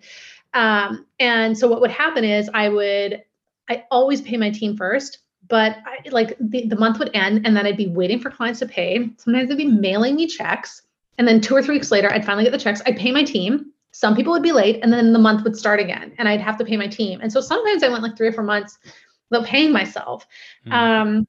Um, and so what would happen is I would, I always pay my team first but I, like the, the month would end and then I'd be waiting for clients to pay. Sometimes they'd be mailing me checks. And then two or three weeks later, I'd finally get the checks. I'd pay my team. Some people would be late and then the month would start again and I'd have to pay my team. And so sometimes I went like three or four months without paying myself, mm. um,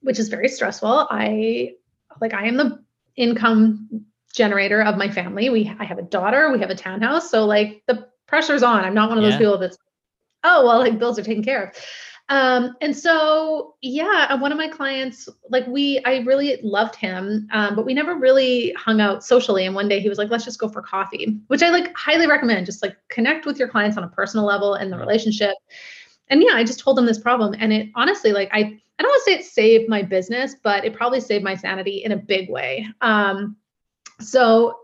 which is very stressful. I like, I am the income generator of my family. We, I have a daughter, we have a townhouse. So like the pressure's on. I'm not one of those people that's, oh, well, like bills are taken care of. Um, and so, yeah, one of my clients, like we, I really loved him, um, but we never really hung out socially. And one day he was like, let's just go for coffee, which I like highly recommend. Just like connect with your clients on a personal level and the relationship. And yeah, I just told him this problem. And it honestly, like, I, I don't want to say it saved my business, but it probably saved my sanity in a big way. Um, so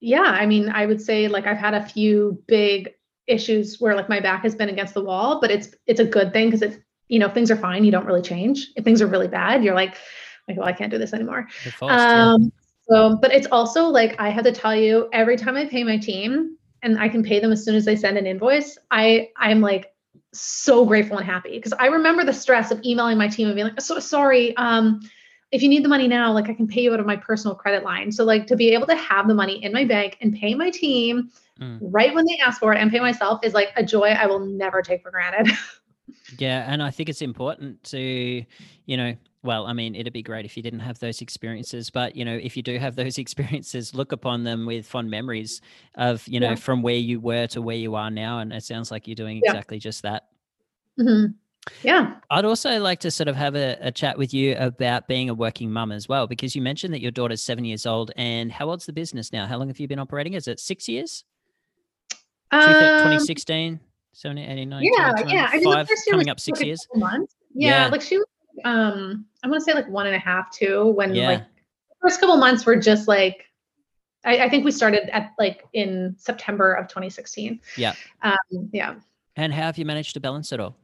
yeah, I mean, I would say like I've had a few big issues where like my back has been against the wall, but it's it's a good thing because it's you know if things are fine, you don't really change. If things are really bad, you're like, like well, I can't do this anymore. um, so, but it's also like I have to tell you every time I pay my team, and I can pay them as soon as they send an invoice. I I'm like so grateful and happy because I remember the stress of emailing my team and being like, so sorry. Um, if you need the money now, like I can pay you out of my personal credit line. So like to be able to have the money in my bank and pay my team mm. right when they ask for it and pay myself is like a joy I will never take for granted. yeah, and I think it's important to, you know, well, I mean, it'd be great if you didn't have those experiences, but you know, if you do have those experiences, look upon them with fond memories of, you know, yeah. from where you were to where you are now, and it sounds like you're doing exactly yeah. just that. Mm-hmm. Yeah. I'd also like to sort of have a, a, chat with you about being a working mum as well, because you mentioned that your daughter's seven years old. And how old's the business now? How long have you been operating? Is it six years? Um, 2016, 17, 18, 19, yeah, 20, yeah. I mean, coming up six years. Months. Yeah, yeah, like she was, um, I want to say like one and a half, two, when yeah. like the first couple months were just like, I, I, think we started at like in September of 2016. Yeah. Um, yeah. And how have you managed to balance it all?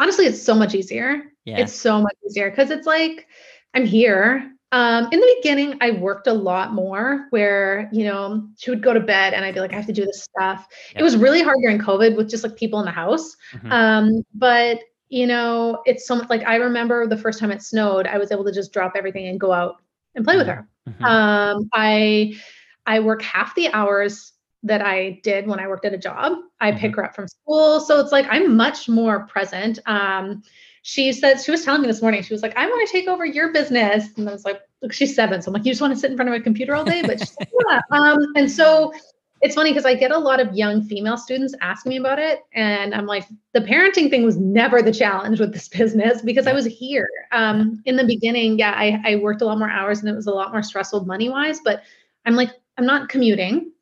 Honestly, it's so much easier. Yeah. It's so much easier because it's like I'm here. Um, in the beginning, I worked a lot more where, you know, she would go to bed and I'd be like, I have to do this stuff. Yep. It was really hard during COVID with just like people in the house. Mm-hmm. Um, but, you know, it's so much like I remember the first time it snowed, I was able to just drop everything and go out and play mm-hmm. with her. Mm-hmm. Um, I, I work half the hours that I did when I worked at a job. I pick mm-hmm. her up from school. So it's like I'm much more present. Um, she said, she was telling me this morning, she was like, I want to take over your business. And I was like, look, she's seven. So I'm like, you just want to sit in front of a computer all day? But she's like, yeah. Um, and so it's funny because I get a lot of young female students ask me about it. And I'm like, the parenting thing was never the challenge with this business because I was here. Um, in the beginning, yeah, I, I worked a lot more hours and it was a lot more stressful money wise, but I'm like, I'm not commuting.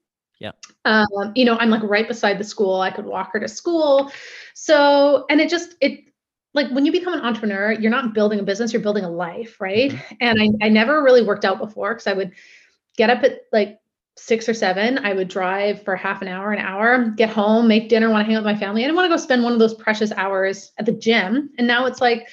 Yeah. Um, you know, I'm like right beside the school. I could walk her to school. So, and it just, it, like when you become an entrepreneur, you're not building a business, you're building a life, right? Mm-hmm. And I, I never really worked out before because I would get up at like six or seven. I would drive for half an hour, an hour, get home, make dinner, want to hang out with my family. I didn't want to go spend one of those precious hours at the gym. And now it's like,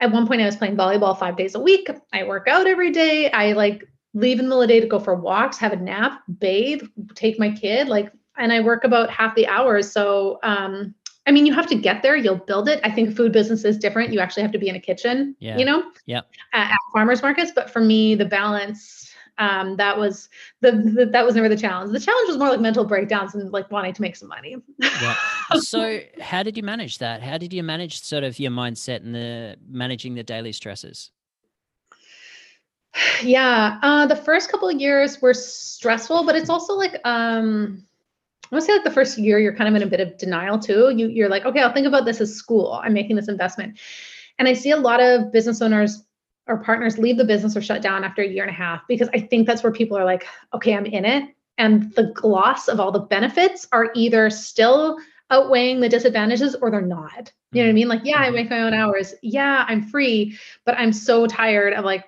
at one point I was playing volleyball five days a week. I work out every day. I like leave in the middle of the day to go for walks, have a nap, bathe, take my kid, like, and I work about half the hours. So, um, I mean, you have to get there. You'll build it. I think food business is different. You actually have to be in a kitchen, yeah. you know, yeah, at, at farmers markets. But for me, the balance Um, that was the, the, that was never the challenge. The challenge was more like mental breakdowns and like wanting to make some money. yeah. So how did you manage that? How did you manage sort of your mindset and the managing the daily stresses? Yeah, uh, the first couple of years were stressful, but it's also like um, I want to say like the first year you're kind of in a bit of denial too. You you're like, okay, I'll think about this as school. I'm making this investment, and I see a lot of business owners or partners leave the business or shut down after a year and a half because I think that's where people are like, okay, I'm in it, and the gloss of all the benefits are either still outweighing the disadvantages or they're not. You know what I mean? Like, yeah, I mm-hmm. make my own hours. Yeah, I'm free, but I'm so tired of like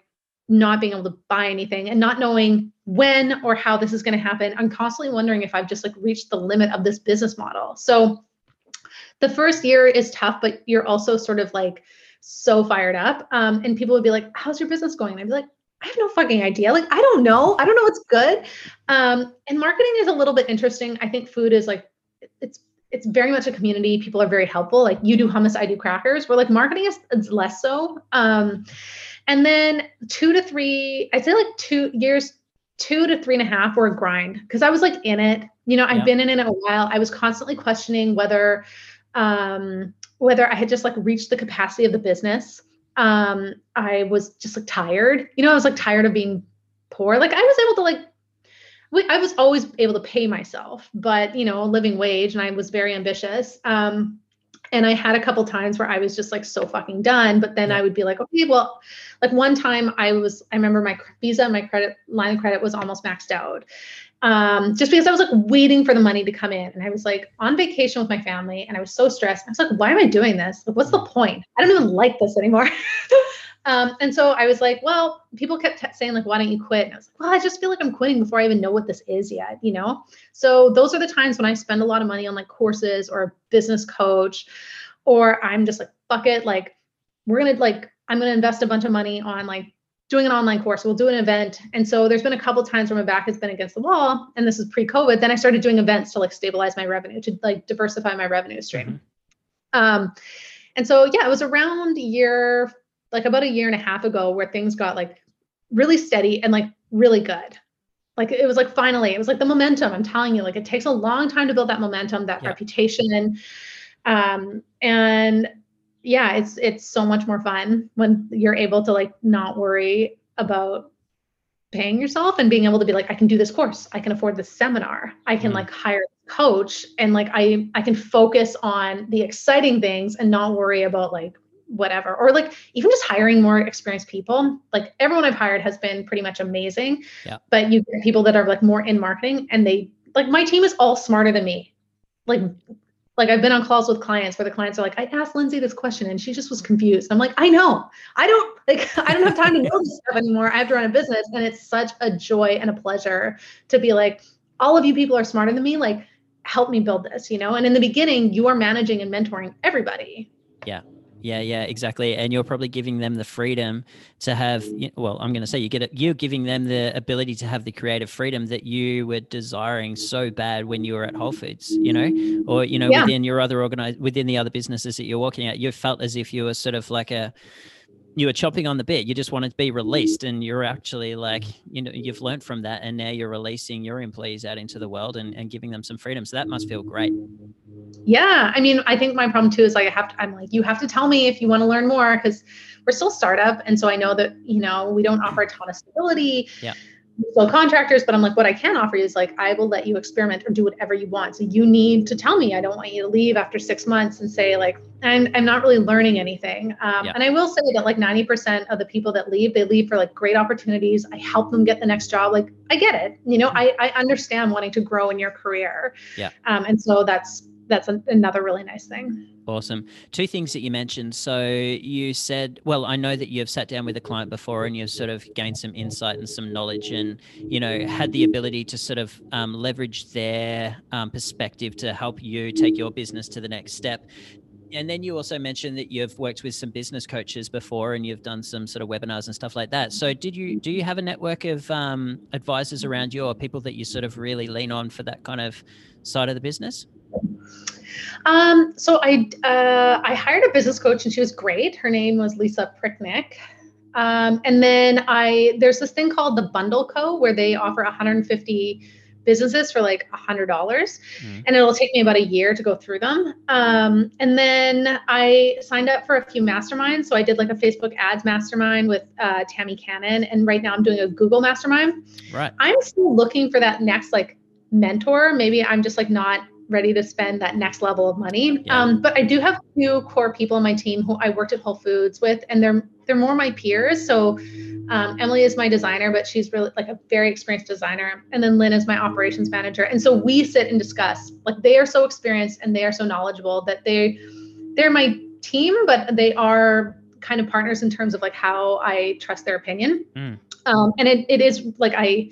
not being able to buy anything and not knowing when or how this is going to happen. I'm constantly wondering if I've just like reached the limit of this business model. So the first year is tough, but you're also sort of like so fired up. Um, and people would be like, How's your business going? And I'd be like, I have no fucking idea. Like, I don't know. I don't know what's good. Um, and marketing is a little bit interesting. I think food is like, it's it's very much a community. People are very helpful. Like you do hummus, I do crackers. We're like marketing is, is less so. Um, and then two to three, I'd say like two years, two to three and a half were a grind because I was like in it. You know, I've yeah. been in it a while. I was constantly questioning whether um whether I had just like reached the capacity of the business. Um, I was just like tired. You know, I was like tired of being poor. Like I was able to like I was always able to pay myself, but you know, a living wage, and I was very ambitious. Um, and I had a couple times where I was just like so fucking done. But then I would be like, okay, well, like one time I was, I remember my visa, my credit line of credit was almost maxed out. Um, just because I was like waiting for the money to come in. And I was like on vacation with my family and I was so stressed. I was like, why am I doing this? Like, what's the point? I don't even like this anymore. Um, and so I was like, well, people kept t- saying like, why don't you quit? And I was like, well, I just feel like I'm quitting before I even know what this is yet, you know? So those are the times when I spend a lot of money on like courses or a business coach, or I'm just like, fuck it. Like we're going to like, I'm going to invest a bunch of money on like doing an online course. We'll do an event. And so there's been a couple times where my back has been against the wall and this is pre-COVID. Then I started doing events to like stabilize my revenue, to like diversify my revenue stream. Mm-hmm. Um, and so yeah, it was around year like about a year and a half ago where things got like really steady and like really good. Like it was like finally, it was like the momentum. I'm telling you, like it takes a long time to build that momentum, that yeah. reputation. Um, and yeah, it's it's so much more fun when you're able to like not worry about paying yourself and being able to be like, I can do this course, I can afford this seminar, I can mm. like hire a coach and like I I can focus on the exciting things and not worry about like whatever or like even just hiring more experienced people like everyone i've hired has been pretty much amazing yeah. but you get people that are like more in marketing and they like my team is all smarter than me. Like like i've been on calls with clients where the clients are like i asked lindsay this question and she just was confused. I'm like i know. I don't like i don't have time to know this stuff anymore. I have to run a business. And it's such a joy and a pleasure to be like all of you people are smarter than me. Like help me build this you know? And in the beginning you are managing and mentoring everybody. Yeah yeah, yeah, exactly. And you're probably giving them the freedom to have. Well, I'm going to say you get it. You're giving them the ability to have the creative freedom that you were desiring so bad when you were at Whole Foods. You know, or you know, yeah. within your other organize within the other businesses that you're working at, you felt as if you were sort of like a you were chopping on the bit. You just wanted to be released, and you're actually like, mm-hmm. you know, you've learned from that, and now you're releasing your employees out into the world and, and giving them some freedom. So that must feel great. Yeah, I mean, I think my problem too is like I have to. I'm like, you have to tell me if you want to learn more because we're still startup, and so I know that you know we don't offer a ton of stability. Yeah so contractors, but I'm like, what I can offer you is like, I will let you experiment or do whatever you want. So you need to tell me. I don't want you to leave after six months and say like, I'm, I'm not really learning anything. Um, yeah. And I will say that like 90% of the people that leave, they leave for like great opportunities. I help them get the next job. Like I get it. You know, I, I understand wanting to grow in your career. Yeah. Um, and so that's, that's a, another really nice thing. Awesome. Two things that you mentioned. So you said, well, I know that you've sat down with a client before and you've sort of gained some insight and some knowledge and, you know, had the ability to sort of um, leverage their um, perspective to help you take your business to the next step. And then you also mentioned that you've worked with some business coaches before and you've done some sort of webinars and stuff like that. So did you, do you have a network of um, advisors around you or people that you sort of really lean on for that kind of side of the business? Um, so I uh, I hired a business coach and she was great. Her name was Lisa Pricknick. Um, and then I there's this thing called the Bundle Co. where they offer 150 businesses for like a hundred dollars mm. and it'll take me about a year to go through them um, and then i signed up for a few masterminds so i did like a facebook ads mastermind with uh, tammy cannon and right now i'm doing a google mastermind right i'm still looking for that next like mentor maybe i'm just like not ready to spend that next level of money. Yeah. Um, but I do have two core people on my team who I worked at Whole Foods with, and they're they're more my peers. So um, Emily is my designer, but she's really like a very experienced designer, and then Lynn is my operations manager. And so we sit and discuss. Like they are so experienced and they are so knowledgeable that they they're my team, but they are kind of partners in terms of like how I trust their opinion. Mm. Um, and it, it is like I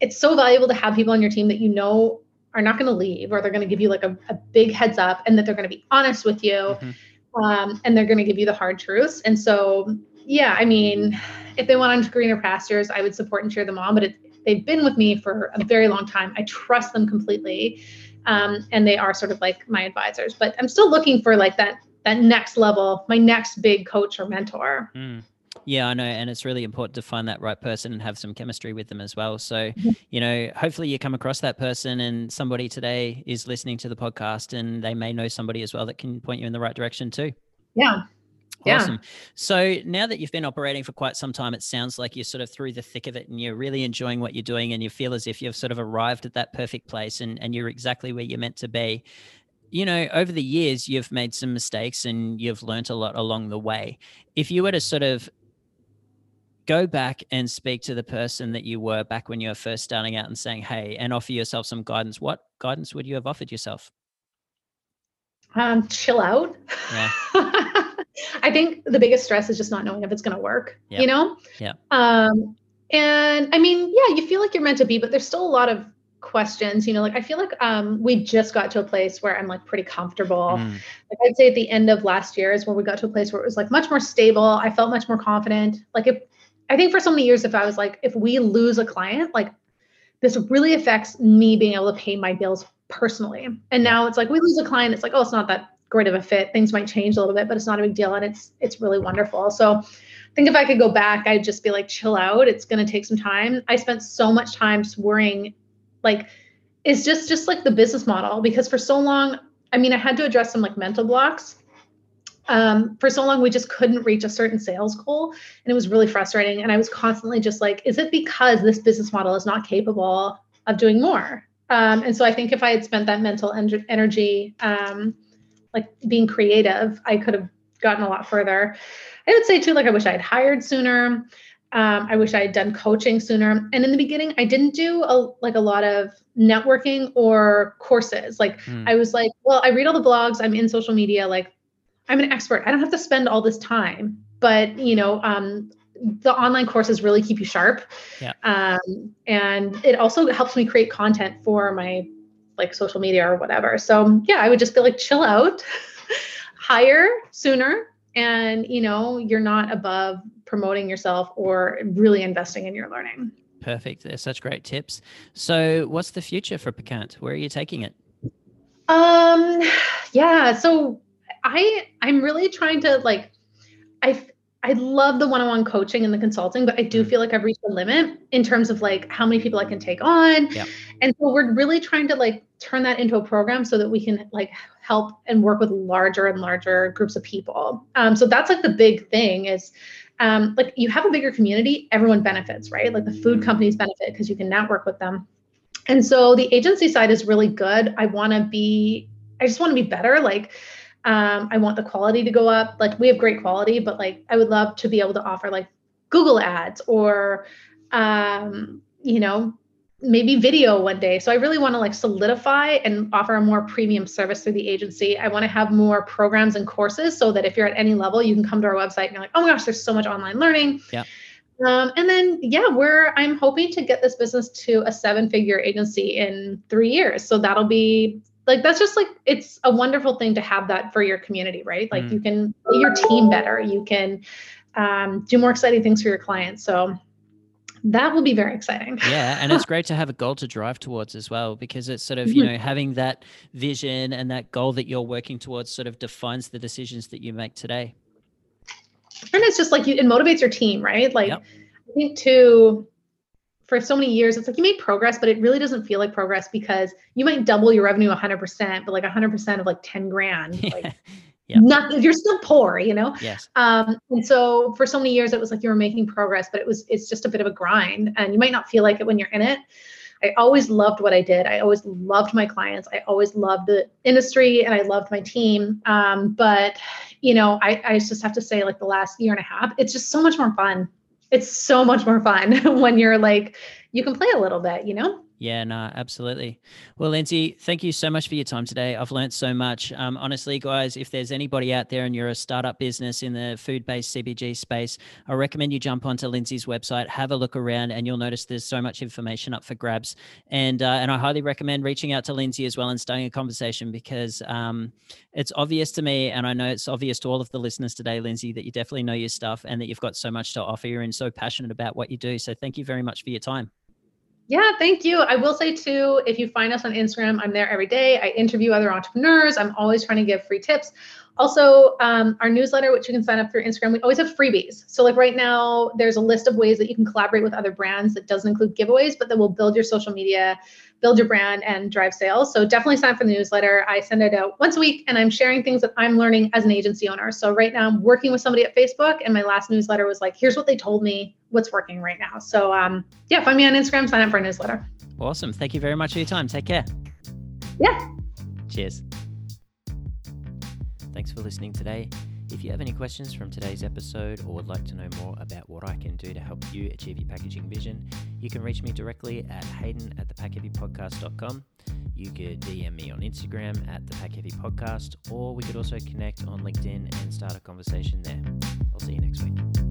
it's so valuable to have people on your team that you know are not going to leave or they're going to give you like a, a, big heads up and that they're going to be honest with you mm-hmm. um, and they're going to give you the hard truths and so yeah i mean if they went on to greener pastures i would support and cheer them on but it, they've been with me for a very long time i trust them completely um, and they are sort of like my advisors but i'm still looking for like that that next level my next big coach or mentor mm. Yeah, I know. And it's really important to find that right person and have some chemistry with them as well. So, mm-hmm. you know, hopefully you come across that person and somebody today is listening to the podcast and they may know somebody as well that can point you in the right direction too. Yeah. Awesome. Yeah. So now that you've been operating for quite some time, it sounds like you're sort of through the thick of it and you're really enjoying what you're doing and you feel as if you've sort of arrived at that perfect place and, and you're exactly where you're meant to be. You know, over the years, you've made some mistakes and you've learned a lot along the way. If you were to sort of go back and speak to the person that you were back when you were first starting out and saying, hey, and offer yourself some guidance, what guidance would you have offered yourself? Um, chill out. Yeah. I think the biggest stress is just not knowing if it's going to work, yep. you know? Yeah. Um, and I mean, yeah, you feel like you're meant to be, but there's still a lot of questions, you know, like I feel like um, we just got to a place where I'm like pretty comfortable. Mm. Like I'd say at the end of last year is where we got to a place where it was like much more stable. I felt much more confident. Like if I think for so many years, if I was like, if we lose a client, like this really affects me being able to pay my bills personally. And now it's like we lose a client, it's like, oh, it's not that great of a fit. Things might change a little bit, but it's not a big deal. And it's it's really wonderful. So I think if I could go back, I'd just be like, chill out. It's gonna take some time. I spent so much time worrying, like, it's just just like the business model because for so long, I mean, I had to address some like mental blocks um, for so long we just couldn't reach a certain sales goal and it was really frustrating and i was constantly just like is it because this business model is not capable of doing more? Um, and so i think if i had spent that mental en- energy um, like being creative i could have gotten a lot further. I would say too like i wish i had hired sooner. Um, i wish i had done coaching sooner. And in the beginning i didn't do a, like a lot of networking or courses. Like mm. i was like well i read all the blogs i'm in social media like I'm an expert. I don't have to spend all this time. But you know, um, the online courses really keep you sharp. Yeah. Um, and it also helps me create content for my like social media or whatever. So yeah, I would just be like, chill out, hire sooner, and you know, you're not above promoting yourself or really investing in your learning. Perfect. They're such great tips. So what's the future for Piquant? Where are you taking it? Um, yeah. So I I'm really trying to like I I love the one-on-one coaching and the consulting, but I do mm. feel like I've reached a limit in terms of like how many people I can take on. Yeah. And so we're really trying to like turn that into a program so that we can like help and work with larger and larger groups of people. Um, so that's like the big thing is um, like you have a bigger community, everyone benefits, right? Like the food mm. companies benefit because you can network with them. And so the agency side is really good. I want to be, I just want to be better. Like um, I want the quality to go up. Like we have great quality, but like I would love to be able to offer like Google ads or um, you know, maybe video one day. So I really want to like solidify and offer a more premium service through the agency. I want to have more programs and courses so that if you're at any level, you can come to our website and you're like, oh my gosh, there's so much online learning. Yeah. Um, and then yeah, we're I'm hoping to get this business to a seven-figure agency in three years. So that'll be like that's just like it's a wonderful thing to have that for your community right like mm. you can your team better you can um, do more exciting things for your clients so that will be very exciting yeah and it's great to have a goal to drive towards as well because it's sort of you mm-hmm. know having that vision and that goal that you're working towards sort of defines the decisions that you make today and it's just like you, it motivates your team, right? Like yep. I think too, for so many years, it's like you made progress, but it really doesn't feel like progress because you might double your revenue 100%, but like 100% of like 10 grand, like yeah. Not you're still poor, you know? Yes. Um, and so for so many years it was like you were making progress, but it was it's just a bit of a grind and you might not feel like it when you're in it. I always loved what I did. I always loved my clients. I always loved the industry and I loved my team. Um, but you know, I, I just have to say, like the last year and a half, it's just so much more fun. It's so much more fun when you're like, you can play a little bit, you know? Yeah, no, absolutely. Well, Lindsay, thank you so much for your time today. I've learned so much. Um, honestly, guys, if there's anybody out there and you're a startup business in the food based CPG space, I recommend you jump onto Lindsay's website, have a look around, and you'll notice there's so much information up for grabs. And uh, and I highly recommend reaching out to Lindsay as well and starting a conversation because um, it's obvious to me, and I know it's obvious to all of the listeners today, Lindsay, that you definitely know your stuff and that you've got so much to offer. You're in so passionate about what you do. So thank you very much for your time. Yeah, thank you. I will say too, if you find us on Instagram, I'm there every day. I interview other entrepreneurs. I'm always trying to give free tips. Also, um, our newsletter, which you can sign up through Instagram, we always have freebies. So, like right now, there's a list of ways that you can collaborate with other brands that doesn't include giveaways, but that will build your social media build your brand and drive sales. So definitely sign up for the newsletter. I send it out once a week and I'm sharing things that I'm learning as an agency owner. So right now I'm working with somebody at Facebook and my last newsletter was like, here's what they told me, what's working right now. So um, yeah, find me on Instagram, sign up for a newsletter. Awesome. Thank you very much for your time. Take care. Yeah. Cheers. Thanks for listening today. If you have any questions from today's episode or would like to know more about what I can do to help you achieve your packaging vision, you can reach me directly at hayden at thepackheavypodcast.com. You could DM me on Instagram at the Pack Heavy Podcast, or we could also connect on LinkedIn and start a conversation there. I'll see you next week.